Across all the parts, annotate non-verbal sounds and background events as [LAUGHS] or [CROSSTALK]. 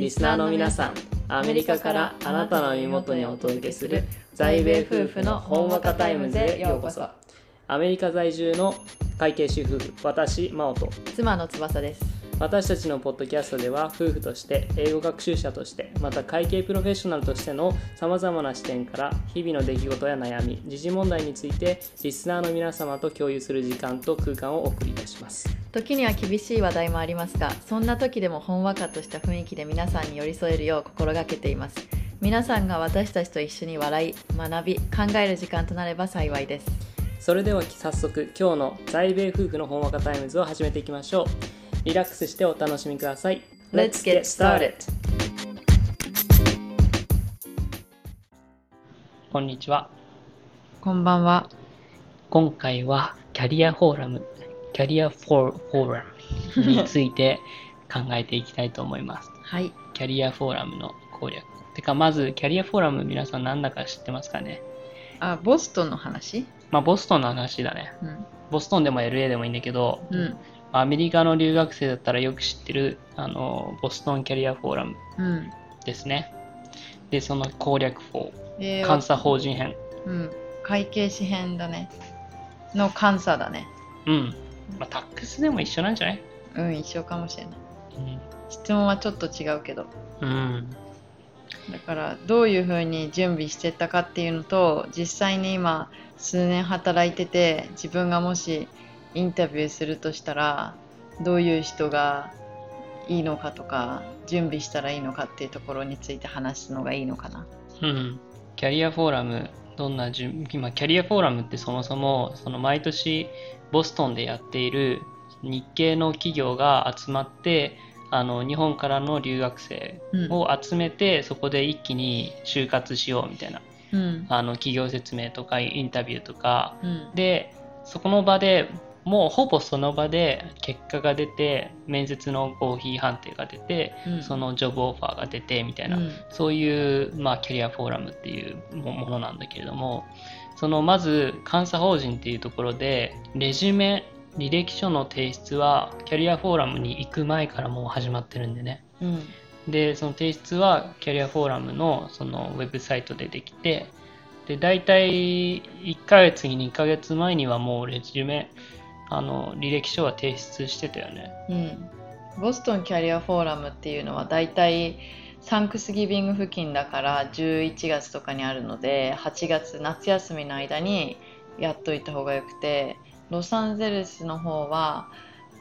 リスナーの皆さんアメリカからあなたの耳元にお届けする在米夫婦のほんわかタイムズへようこそ。アメリカ在住の会計主婦私真央と。妻の翼です。私たちのポッドキャストでは夫婦として英語学習者としてまた会計プロフェッショナルとしてのさまざまな視点から日々の出来事や悩み時事問題についてリスナーの皆様と共有する時間と空間をお送りいたします。時には厳しい話題もありますがそんな時でもほんわかとした雰囲気で皆さんに寄り添えるよう心がけています。皆さんが私たちと一緒に笑い学び考える時間となれば幸いです。それでは早速今日の在米夫婦のほんわかタイムズを始めていきましょうリラックスしてお楽しみください。Let's get started! こんにちは。こんばんは。今回はキャリアフォーラム、キャリアフォーラムについて考えていきたいと思います。[LAUGHS] はい。キャリアフォーラムの攻略。てか、まず、キャリアフォーラム皆さん何だか知ってますかね？あ、ボストンの話？まあ、ボストンの話だね。うん、ボストンでも LA でもいいんだけど、うん、アメリカの留学生だったらよく知ってるあのボストンキャリアフォーラムですね。うん、で、その攻略法、えー、監査法人編。うん、会計士編だね。の監査だね。うん。まあ、タックスでも一緒なんじゃない？うん、一緒かもしれない。うん、質問はちょっと違うけど。うん。だからどういうふうに準備してったかっていうのと実際に今数年働いてて自分がもしインタビューするとしたらどういう人がいいのかとか準備したらいいのかっていうところについて話すのがいいのかな。うん、キャリアフォーラムどんな準今キャリアフォーラムってそもそもその毎年ボストンでやっている日系の企業が集まってあの日本からの留学生を集めて、うん、そこで一気に就活しようみたいな、うん、あの企業説明とかインタビューとか、うん、でそこの場でもうほぼその場で結果が出て面接の合否判定が出て、うん、そのジョブオファーが出てみたいな、うん、そういう、まあ、キャリアフォーラムっていうものなんだけれどもそのまず監査法人っていうところでレジュメ履歴書の提出はキャリアフォーラムに行く前からもう始まってるんでね、うん、でその提出はキャリアフォーラムのそのウェブサイトでできてで大体1ヶ月に2ヶ月前にはもうレジュメあの履歴書は提出してたよね。うん。ボストンキャリアフォーラムっていうのは大体サンクスギビング付近だから11月とかにあるので8月夏休みの間にやっといた方がよくてロサンゼルスの方は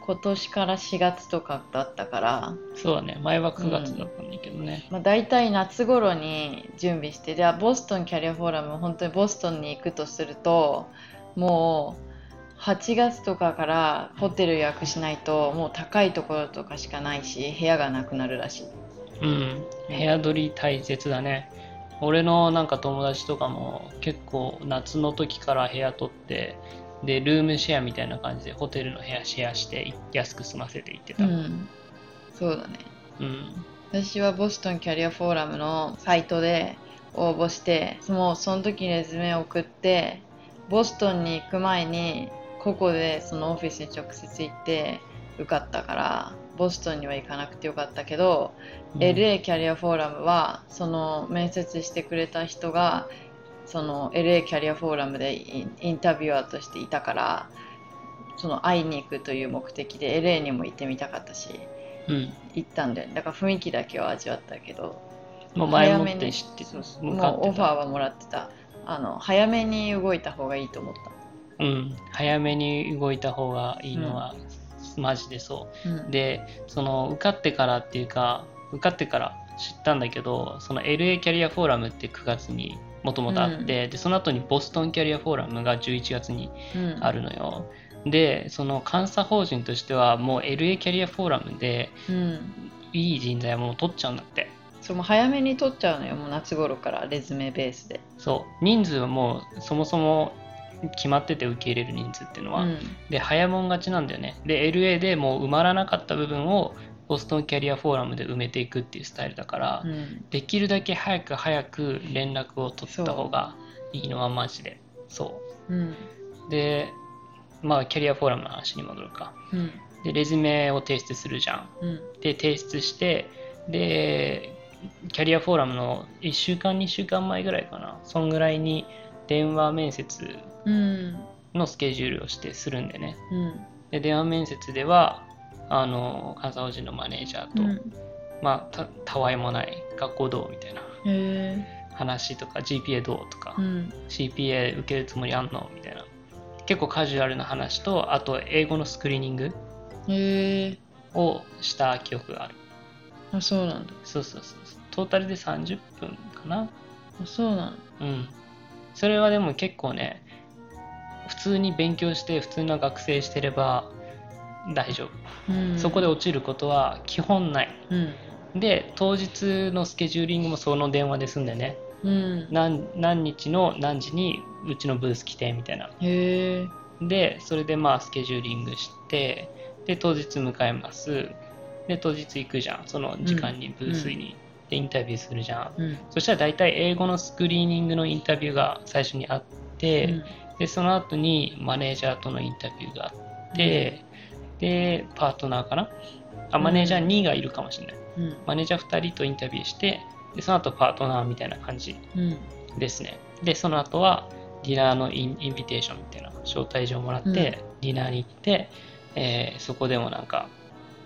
今年から4月とかだったからそうだね前は9月だったんだけどね、うん、まあ、大体夏頃に準備してではボストンキャリアフォーラム本当にボストンに行くとするともう8月とかからホテル予約しないともう高いところとかしかないし部屋がなくなるらしい。うん。部屋取り大切だね。俺のなんか友達とかも結構夏の時から部屋取ってでルームシェアみたいな感じでホテルの部屋シェアして安く済ませていってた、うん、そうだね。うん。私はボストンキャリアフォーラムのサイトで応募してもうその時にレズメを送ってボストンに行く前にここでそのオフィスに直接行って受かったからボストンには行かなくてよかったけど、うん、LA キャリアフォーラムはその面接してくれた人がその LA キャリアフォーラムでインタビュアーとしていたからその会いに行くという目的で LA にも行ってみたかったし、うん、行ったんでだから雰囲気だけは味わったけどもう前もって知ってもうオファーはもらってた。あの早めに動いた方がいいと思ったうん、早めに動いた方がいいのは、マジでそう、うん、でその受かってからっていうか受かってから知ったんだけどその LA キャリアフォーラムって9月にもともとあって、うん、でその後にボストンキャリアフォーラムが11月にあるのよ、うん、でその監査法人としてはもう LA キャリアフォーラムで、いい人材はもう取っちゃうんだって。そうも早めに取っちゃうのよもう夏頃からレズメベースで。そう。人数はもうそもそも決まってて受け入れる人数っていうのは、うん、で早もん勝ちなんだよね。で LA でもう埋まらなかった部分をボストンキャリアフォーラムで埋めていくっていうスタイルだから、うん、できるだけ早く早く連絡を取った方がいいのはマジで。そう、うん、でまあキャリアフォーラムの話に戻るか、うん、でレジュメを提出するじゃん、で提出してでキャリアフォーラムの1週間2週間前ぐらいかな。そんぐらいに電話面接のスケジュールをしてするんでね、うん、で電話面接ではあの関西法人のマネージャーと、うん、まあたわいもない学校どうみたいな話とか GPA どうとか、うん、CPA 受けるつもりあんのみたいな。結構カジュアルな話とあと英語のスクリーニングをした記憶がある。あそうなんだ。そうそうそうトータルで30分かな。あそうなのうん。それはでも結構ね普通に勉強して普通の学生してれば大丈夫、うん、そこで落ちることは基本ない、うん、で当日のスケジューリングもその電話で済んでね、うん、何何日の何時にうちのブース来てみたいな。でそれでまあスケジューリングしてで当日迎えます。で当日行くじゃん。その時間にブースに、でインタビューするじゃん、そしたら大体英語のスクリーニングのインタビューが最初にあって、でその後にマネージャーとのインタビューがあって、でパートナーかな？あマネージャー2がいるかもしれない、うん、マネージャー2人とインタビューしてでその後パートナーみたいな感じですね、うん、でその後はディナーのインインビテーションみたいな招待状もらって、うん、ディナーに行って、えー、そこでもなんか、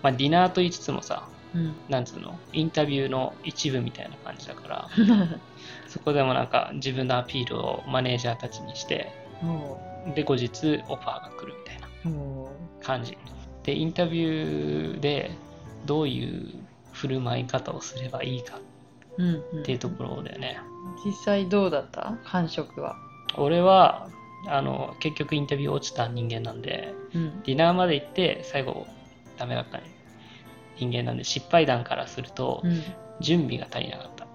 まあ、ディナーと言いつつもさ、うん、なんつうの？インタビューの一部みたいな感じだから [LAUGHS] そこでもなんか自分のアピールをマネージャーたちにしてで後日オファーが来るみたいな。感じ。でインタビューでどういう振る舞い方をすればいいかっていうところだよね、実際どうだった？感触は。俺はあの結局インタビュー落ちた人間なんで、うん、ディナーまで行って最後ダメだった人間なんで失敗談からすると、うん、準備が足りなかった。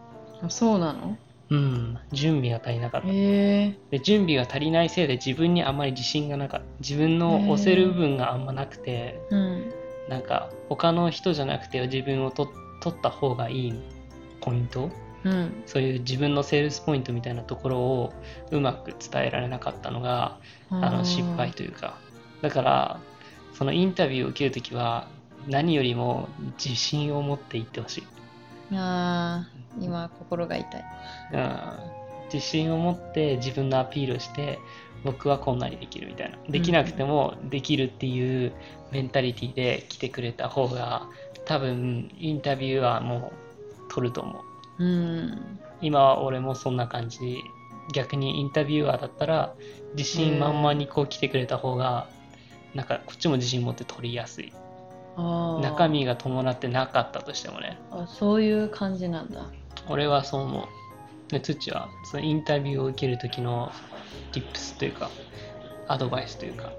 あそうなの？うん、準備が足りなかった。で準備が足りないせいで自分にあんまり自信がなかった。自分の押せる部分があんまなくて、うん、なんか他の人じゃなくて自分をと取った方がいいポイント、うん、そういう自分のセールスポイントみたいなところをうまく伝えられなかったのがあの失敗というか。だからそのインタビューを受けるときは何よりも自信を持っていってほしい。あ今心が痛い、うん、自信を持って自分のアピールをして僕はこんなにできるみたいな。できなくてもできるっていうメンタリティで来てくれた方が多分インタビューはもう取ると思う、うん、今は俺もそんな感じ。逆にインタビュアーだったら自信満々にこう来てくれた方がなんかこっちも自信持って取りやすい中身が伴ってなかったとしてもね。あそういう感じなんだ。俺はそう思う。で土はそのインタビューを受ける時の tips というかアドバイスというか。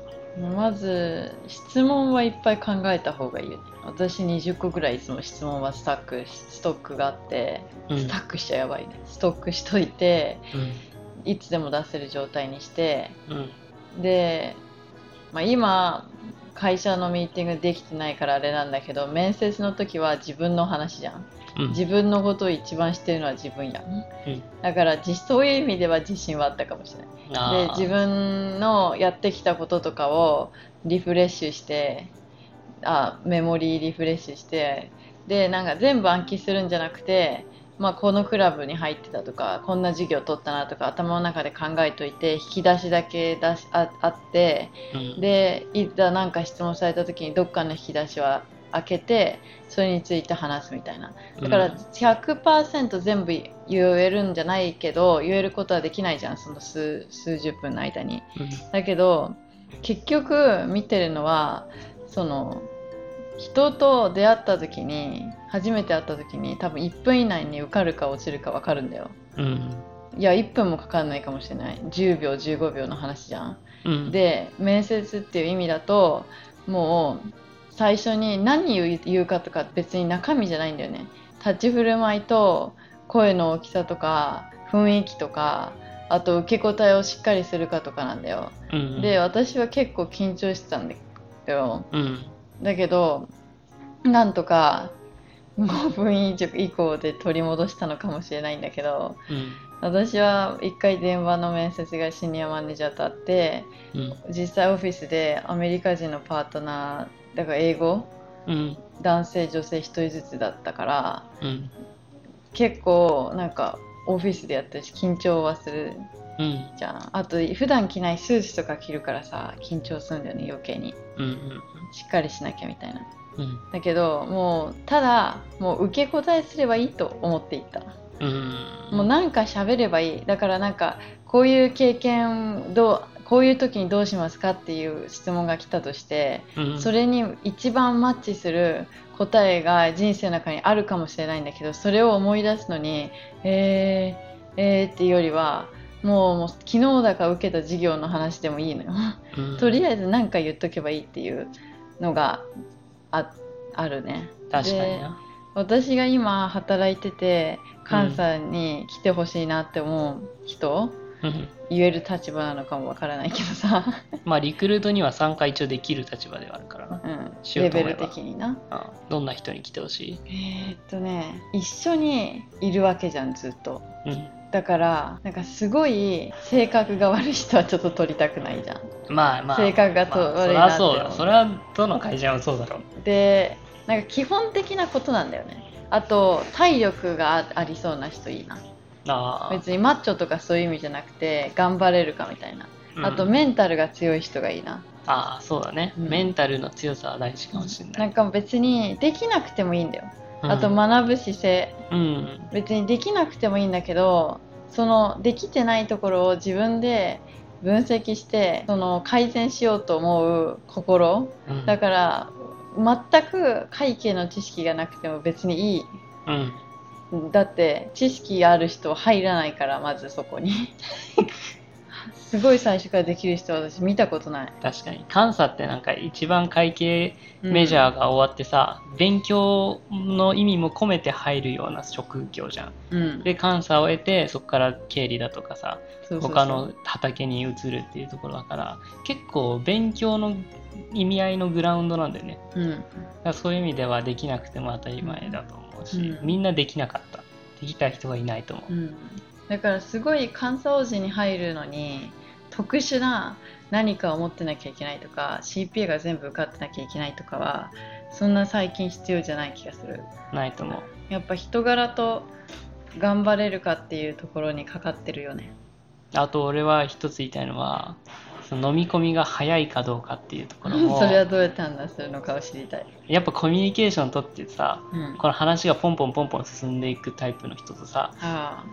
まず質問はいっぱい考えた方がいいよ。ね私20個ぐらいいつも質問はスタックストックがあって、うん、スタックしちゃやばいね。ストックしといて、うん、いつでも出せる状態にして、うん、で、まあ、今会社のミーティングできてないからあれなんだけど面接の時は自分の話じゃん、うん、自分のことを一番知ってるのは自分やん、うん、だからそういう意味では自信はあったかもしれない。で自分のやってきたこととかをリフレッシュしてあメモリーリフレッシュしてでなんか全部暗記するんじゃなくてまあ、このクラブに入ってたとかこんな授業取ったなとか頭の中で考えといて引き出しだけ出しああって、うん、でいざ何か質問された時にどっかの引き出しは開けてそれについて話すみたいな。だから100%全部言えるんじゃないけど言えることはできないじゃんその数数十分の間に、うん、だけど結局見てるのはその人と出会った時に初めて会った時に多分1分以内に受かるか落ちるか分かるんだよ、うん、いや1分もかかんないかもしれない。10秒15秒の話じゃん、うん、で面接っていう意味だともう最初に何言うかとか別に中身じゃないんだよね。立ち振る舞いと声の大きさとか雰囲気とかあと受け答えをしっかりするかとかなんだよ、うん、で私は結構緊張してたんだよ、うんだけどなんとか5分以降で取り戻したのかもしれないんだけど、うん、私は1回電話の面接がシニアマネージャーと会って、うん、実際オフィスでアメリカ人のパートナーだから英語うん。男性女性1人ずつだったからうん。結構なんかオフィスでやってるし緊張はするうん。じゃん。あと普段着ないスーツとか着るからさ緊張するんだよね余計に。うんうんしっかりしなきゃみたいな。うん。だけどもうただもう受け答えすればいいと思っていた。うん。もうなんか喋ればいい。だからなんかこういう経験どうこういう時にどうしますかっていう質問が来たとしてうん。それに一番マッチする答えが人生の中にあるかもしれないんだけどそれを思い出すのにえー、えーっていうよりはもうもう昨日だか受けた授業の話でもいいのよ。うん。[LAUGHS] とりあえず何か言っとけばいいっていうのがああるね。確かにな。私が今働いてて関西に来てほしいなって思う人、うん。言える立場なのかもわからないけどさ、[LAUGHS] まあリクルートには参加一応できる立場ではあるからな。うん、レベル的にな。うん。どんな人に来てほしい？えー、っとね一緒にいるわけじゃんずっと。うんだからなんかすごい性格が悪い人はちょっと取りたくないじゃん。まあまあ。性格がとまあ悪いなってそりゃそうだ。それはどの会社もそうだろう。でなんか基本的なことなんだよね。あと体力があありそうな人いいな。ああ。別にマッチョとかそういう意味じゃなくて頑張れるかみたいな。うん。あとメンタルが強い人がいいな、ああそうだね、うん。メンタルの強さは大事かもしれなないんか別にできなくてもいいんだよ、うんあと学ぶ姿勢。うん。別にできなくてもいいんだけどそのできてないところを自分で分析してその改善しようと思う心。うん。だから全く会計の知識がなくても別にいい。うん。だって知識ある人は入らないからまずそこに [LAUGHS] すごい最初からできる人は私見たことない、確かに。監査ってなんか一番会計うんメジャーが終わってさ、勉強の意味も込めて入るような職業じゃん。うん。で監査を得てそこから経理だとかさ他の畑に移るっていうところだから結構勉強の意味合いのグラウンドなんだよね。うん。だそういう意味ではできなくても当たり前だと思うし、うん。みんなできなかった。できた人はいないと思う、うん、だからすごい監査王子に入るのに特殊な何かを持ってなきゃいけないとか CPA が全部受かってなきゃいけないとかはそんな最近必要じゃない気がする。ないと思う。やっぱ人柄と頑張れるかっていうところにかかってるよね。あと俺は一つ言いたいのはその飲み込みが早いかどうかっていうところも [LAUGHS] それはどうやって判断するのかを知りたい、やっぱコミュニケーション取ってさうん、この話がポンポンポンポン進んでいくタイプの人とさあ。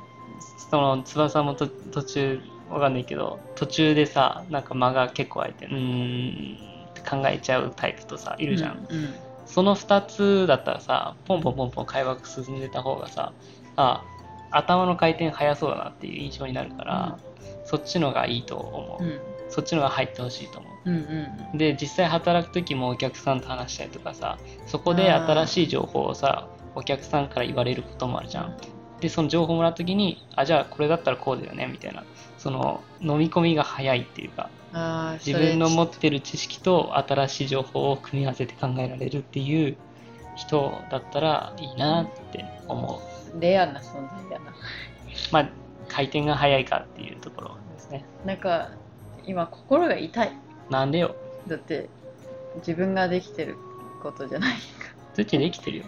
その翼もと途中わかんないけど途中でさなんか間が結構空いてうーんって考えちゃうタイプとさいいるじゃん、うんその2つだったらさポンポンポンポン会話が進んでた方がさあ頭の回転早そうだなっていう印象になるから、そっちのがいいと思う、うん。そっちのが入ってほしいと思う。うんうん。で実際働く時もお客さんと話したりとかさそこで新しい情報をさお客さんから言われることもあるじゃんでその情報をもらった時にあじゃあこれだったらこうだよねみたいな。その飲み込みが早いっていうか自分の持ってる知識と新しい情報を組み合わせて考えられるっていう人だったらいいなって思う。レアな存在だな。[LAUGHS] まあ回転が早いかっていうところですね。なんか今心が痛い。なんでよ。だって自分ができてることじゃないか。どっちできてるよ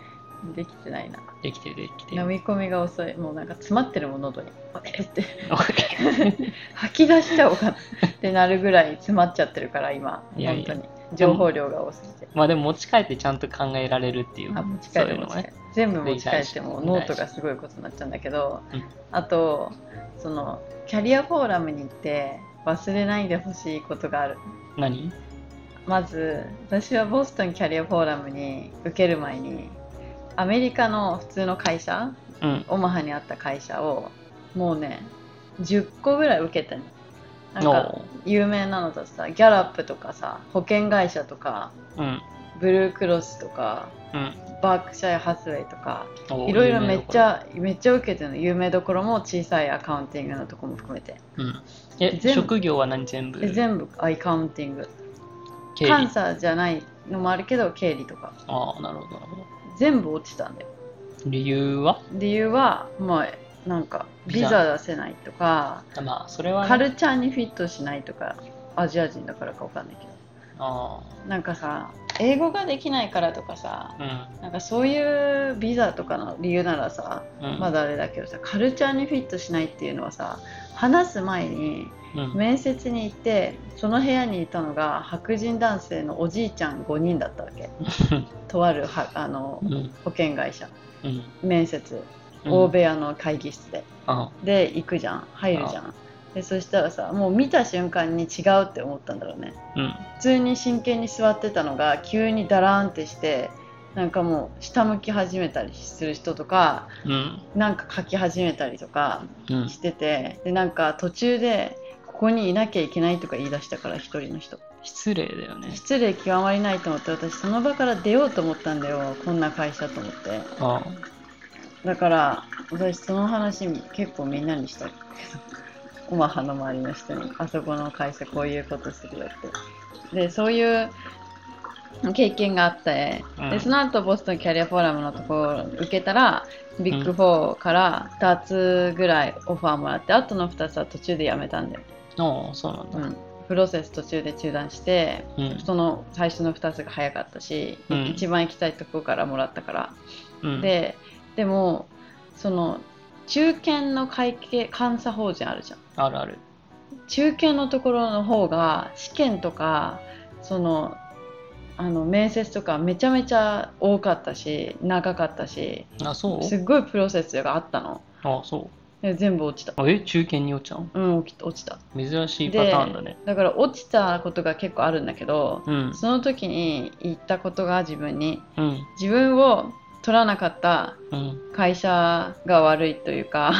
できてないな。できてるできてる。飲み込みが遅い。もうなんか詰まってるもん喉に。えって吐き出しちゃおうかなってなるぐらい詰まっちゃってるから今。いやいや。本当に。情報量が多すぎて。まあでも持ち帰ってちゃんと考えられるっていうあ持ち帰そういうのね。る持ち帰る全部持ち帰ってもノートがすごいことになっちゃうんだけど、うん。あとそのキャリアフォーラムに行って忘れないでほしいことがある。何？まず私はボストンキャリアフォーラムに受ける前にアメリカの普通の会社うん。オマハにあった会社をもうね10個ぐらい受けてんの。なんかお有名なのだとさギャラップとかさ保険会社とかうん。ブルークロスとかうん。バークシャイハスウェイとかおいろいろめっちゃめっちゃ受けてるの。有名どころも小さいアカウンティングのとこも含めて。うん。え職業は何全部？で全部アイカウンティング。監査じゃないのもあるけど経理とか。ああなるほどなるほど全部落ちたんだよ。理由は？理由はまあなんかビザ。出せないとかまあそれは、ね、カルチャーにフィットしないとかアジア人だからかわかんないけど。なんかさ英語ができないからとかさ、うん、なんかそういうビザとかの理由ならさ、うん。まだあれだけどさカルチャーにフィットしないっていうのはさ話す前にうん。面接に行ってその部屋にいたのが白人男性のおじいちゃん5人だったわけ。[LAUGHS] とあるはあのうん。保険会社。うん。面接。うん。大部屋の会議室で、あで行くじゃん。入るじゃん。でそしたらさもう見た瞬間に違うって思ったんだろうね。うん。普通に真剣に座ってたのが急にダラーンってしてなんかもう下向き始めたりする人とかうん。なんか書き始めたりとかうん。しててでなんか途中でここにいなきゃいけないとか言い出したから一人の人。失礼だよね。失礼極まりないと思って私その場から出ようと思ったんだよこんな会社と思って。あだから私その話結構みんなにした。[LAUGHS] オマハの周りの人にあそこの会社こういうことするよって。でそういう経験があって、うん。でその後ボストンキャリアフォーラムのところを受けたらビッグ4から2つぐらいオファーもらって、あとの2つは途中で辞めたんだよ、あそうなんだ。うん、プロセス途中で中断してうん。その最初の2つが早かったし、うん。一番行きたいところからもらったから。うん。ででもその中堅の会計監査法人あるじゃん。あるある。中堅のところの方が試験とかそのあの面接とかめちゃめちゃ多かったし長かったしあそう？すっごいプロセスがあったの。あそで全部落ちた。うえ？中堅に落ちちゃううん落ち落ちた。珍しいパターンだね。だから落ちたことが結構あるんだけどうん。その時に言ったことが自分にうん。自分を取らなかったうん。会社が悪いというか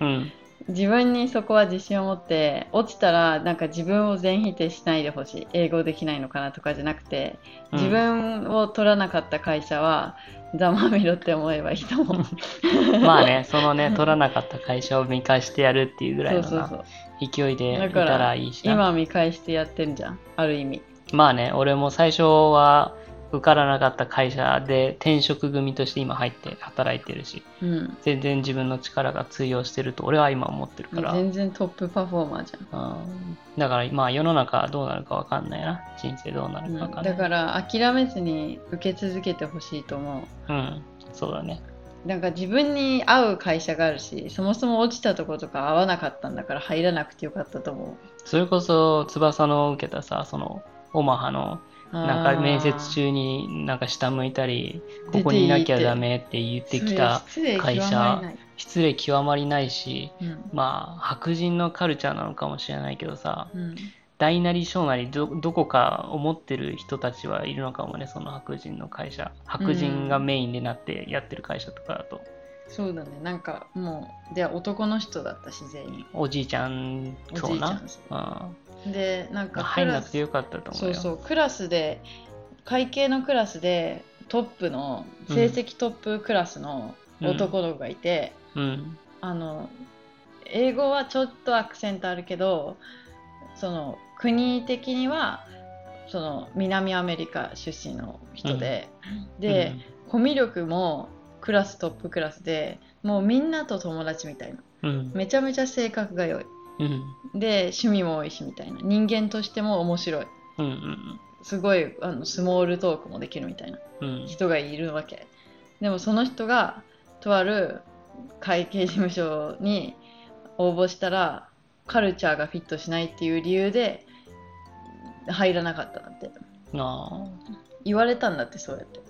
うん [LAUGHS] 自分にそこは自信を持って落ちたらなんか自分を全否定しないでほしい。英語できないのかなとかじゃなくてうん。自分を取らなかった会社はざまみろって思えばいいと思う。[LAUGHS] まあねそのね取らなかった会社を見返してやるっていうぐらいの勢いでいたららいいしな。今見返してやってるじゃん。ある意味。まあね俺も最初は受からなかった会社で転職組として今入って働いてるしうん。全然自分の力が通用してると俺は今思ってるから、全然トップパフォーマーじゃん。うん、だからまあ世の中どうなるかわかんないな。人生どうなるかわかんない、だから諦めずに受け続けてほしいと思う。うん。そうだね。なんか自分に合う会社があるしそもそも落ちたとことか合わなかったんだから入らなくてよかったと思それこそ翼の受けたさそのオマハのうなんか面接中になんか下向いたりここにいなきゃダメって言ってきた会社失礼極まりないしうん。まあ白人のカルチャーなのかもしれないけどさうん。大なり小なりどどこか思ってる人たちはいるのかもねその白人の会社。白人がメインでなってやってる会社とかだと、そうだね。なんかもうで男の人だったし全員。おじいちゃんおそうなじいちゃんそうでなんうんか入んなくてよかったと思うよ。そうそうクラスで会計のクラスでトップの成績トップクラスの男の子がいて、うん。あの英語はちょっとアクセントあるけどその国的にはその南アメリカ出身の人で、で、コミュ力もクラストップクラスでもうみんなと友達みたいな。うん。めちゃめちゃ性格が良い。うんで趣味も多いしみたいな。人間としても面白い。うんうんすごいあのスモールトークもできるみたいな。うん。人がいるわけ。でもその人がとある会計事務所に応募したらカルチャーがフィットしないっていう理由で入らなかったんだって。あ言われたんだってそうやって。ー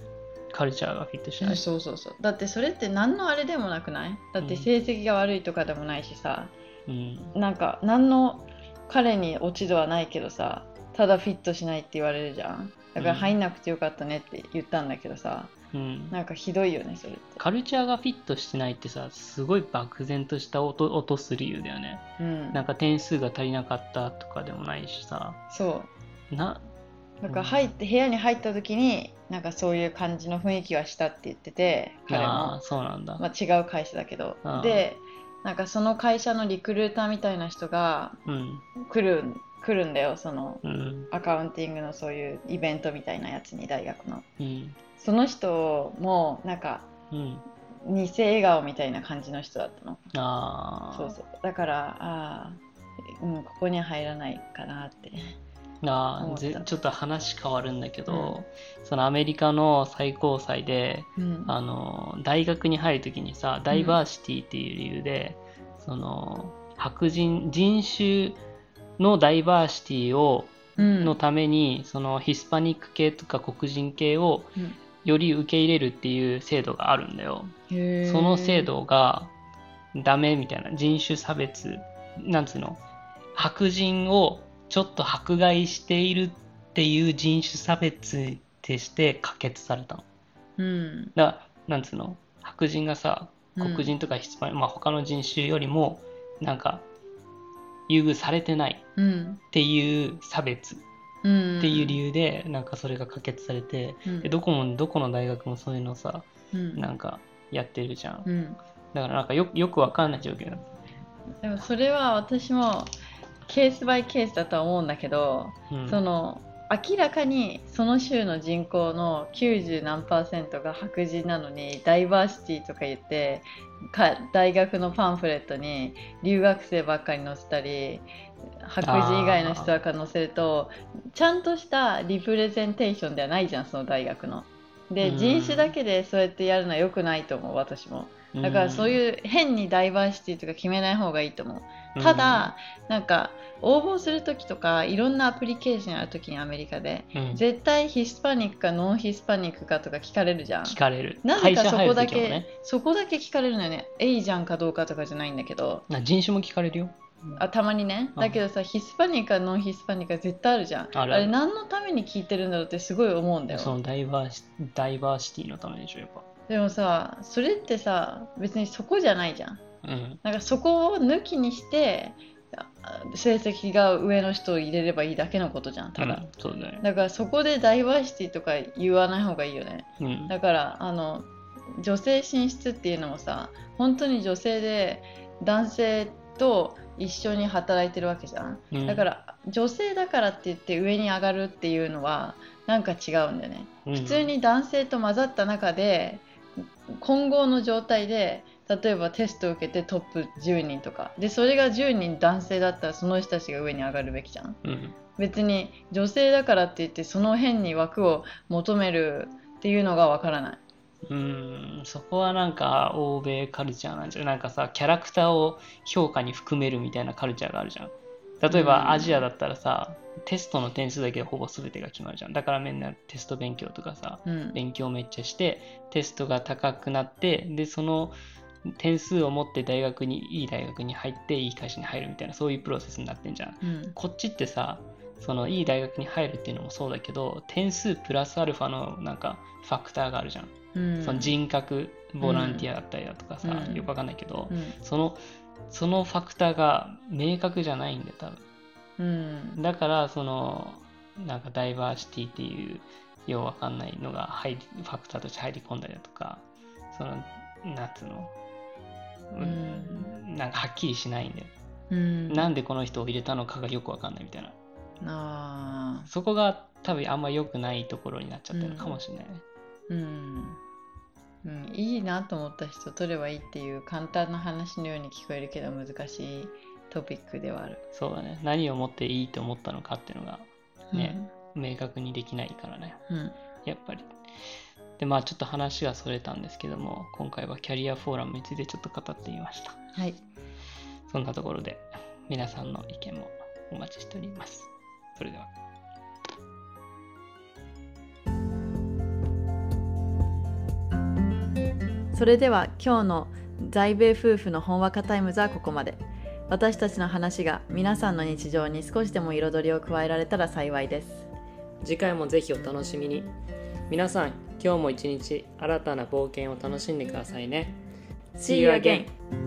カルチャーがフィットしない。そうそうそう。だってそれって何のあれでもなくない？だって成績が悪いとかでもないしさ、うん。なんか何の彼に落ち度はないけどさただフィットしないって言われるじゃん。だからうん。入んなくてよかったねって言ったんだけどさ、うん。なんかひどいよねそれって。カルチャーがフィットしてないってさすごい漠然とした落と落とす理由だよね。うん。なんか点数が足りなかったとかでもないしさ。そう。なだから入って部屋に入った時になんかそういう感じの雰囲気はしたって言ってて彼も。そうなんだ、まあ、違う会社だけど。でなんかその会社のリクルーターみたいな人がうん。来る来るんだよそのうん。アカウンティングのそういうイベントみたいなやつに大学の。うん。その人もなんかうん。偽笑顔みたいな感じの人だったの。ああそうそう。だからああ、うん、ここには入らないかなってあちょっと話変わるんだけど、うん、そのアメリカの最高裁で、うん、あの大学に入る時にさダイバーシティっていう理由で、うん、その白人人種のダイバーシティを、のためにそのヒスパニック系とか黒人系をより受け入れるっていう制度があるんだよ。その制度がダメみたいな人種差別なんつうの白人をちょっと迫害しているっていう人種差別として可決されたの。うん、だなんつうの？白人がさ黒人とかヒスパニ、うん、まあ他の人種よりもなんか優遇されてないっていう差別。っていう理由でなんかそれが可決されて、うん、でどこもどこの大学もそういうのさ、うん、なんかやってるじゃん、うん、だからなんかよよくわかんない状況でもそれは私もケースバイケースだとは思うんだけど、その明らかにその州の人口の90何パーセントが白人なのにダイバーシティとか言ってか大学のパンフレットに留学生ばっかり載せたり白人以外の人ばっか載せるとちゃんとしたリプレゼンテーションではないじゃんその大学の。で人種だけでそうやってやるのは良くないと思う私も。だからそういう変にダイバーシティとか決めない方がいいと思う。ただ、なんか応募する時とかいろんなアプリケーションある時にアメリカで、うん、絶対ヒスパニックかノンヒスパニックかとか聞かれるじゃん。聞かれる。なぜかそこだけ、ね、そこだけ聞かれるのよね。エイジャンかどうかとかじゃないんだけど。人種も聞かれるよ。あたまにね。だけどさヒスパニックかノンヒスパニックは絶対あるじゃん。あれ何のために聞いてるんだろうってすごい思うんだよ。そのダイバーシダイバーシティのためでしょやっぱでもさそれってさ別にそこじゃないじゃん、うん、なんかそこを抜きにして成績が上の人を入れればいいだけのことじゃんただ、うん、そうだね、だからそこでダイバーシティとか言わない方がいいよね、うん、だからあの女性進出っていうのもさ本当に女性で男性と一緒に働いてるわけじゃん、うん、だから女性だからって言って上に上がるっていうのはなんか違うんだよね、普通に男性と混ざった中で混合の状態で例えばテストを受けてトップ10人とか。でそれが10人男性だったらその人たちが上に上がるべきじゃん、うん、別に女性だからって言ってその辺に枠を求めるっていうのがわからない。うんそこはなんか欧米カルチャーなんじゃなんかさキャラクターを評価に含めるみたいなカルチャーがあるじゃん例えばアジアだったらさ、テストの点数だけでほぼ全てが決まるじゃん。だからみんなテスト勉強とかさ、うん、勉強めっちゃしてテストが高くなってでその点数を持って大学にいい大学に入っていい会社に入るみたいなそういうプロセスになってんじゃん、うん、こっちってさそのいい大学に入るっていうのもそうだけど点数プラスアルファのなんかファクターがあるじゃん、うん、その人格ボランティアだったりだとかさ、うん、よくわかんないけど、そのそのファクターが明確じゃないんで多分、だからそのなんかダイバーシティっていうようわかんないのが入ファクターとして入り込んだりだとかその夏の？うん、なんかはっきりしないんで、うん、なんでこの人を入れたのかがよくわかんないみたいな。あそこが多分あんま良くないところになっちゃってるかもしれないね、うん、うん、いいなと思った人取ればいいっていう簡単な話のように聞こえるけど難しいトピックではあるそうだね何をもっていいと思ったのかっていうのがね、うん、明確にできないからね、うん、やっぱりで、まあちょっと話がそれたんですけども、今回はキャリアフォーラムについてちょっと語ってみました。はい。そんなところで、皆さんの意見もお待ちしております。それでは。それでは今日の在米夫婦のほんわかタイムズはここまで。私たちの話が皆さんの日常に少しでも彩りを加えられたら幸いです。次回もぜひお楽しみに。皆さん、今日も一日新たな冒険を楽しんでくださいね。See you again!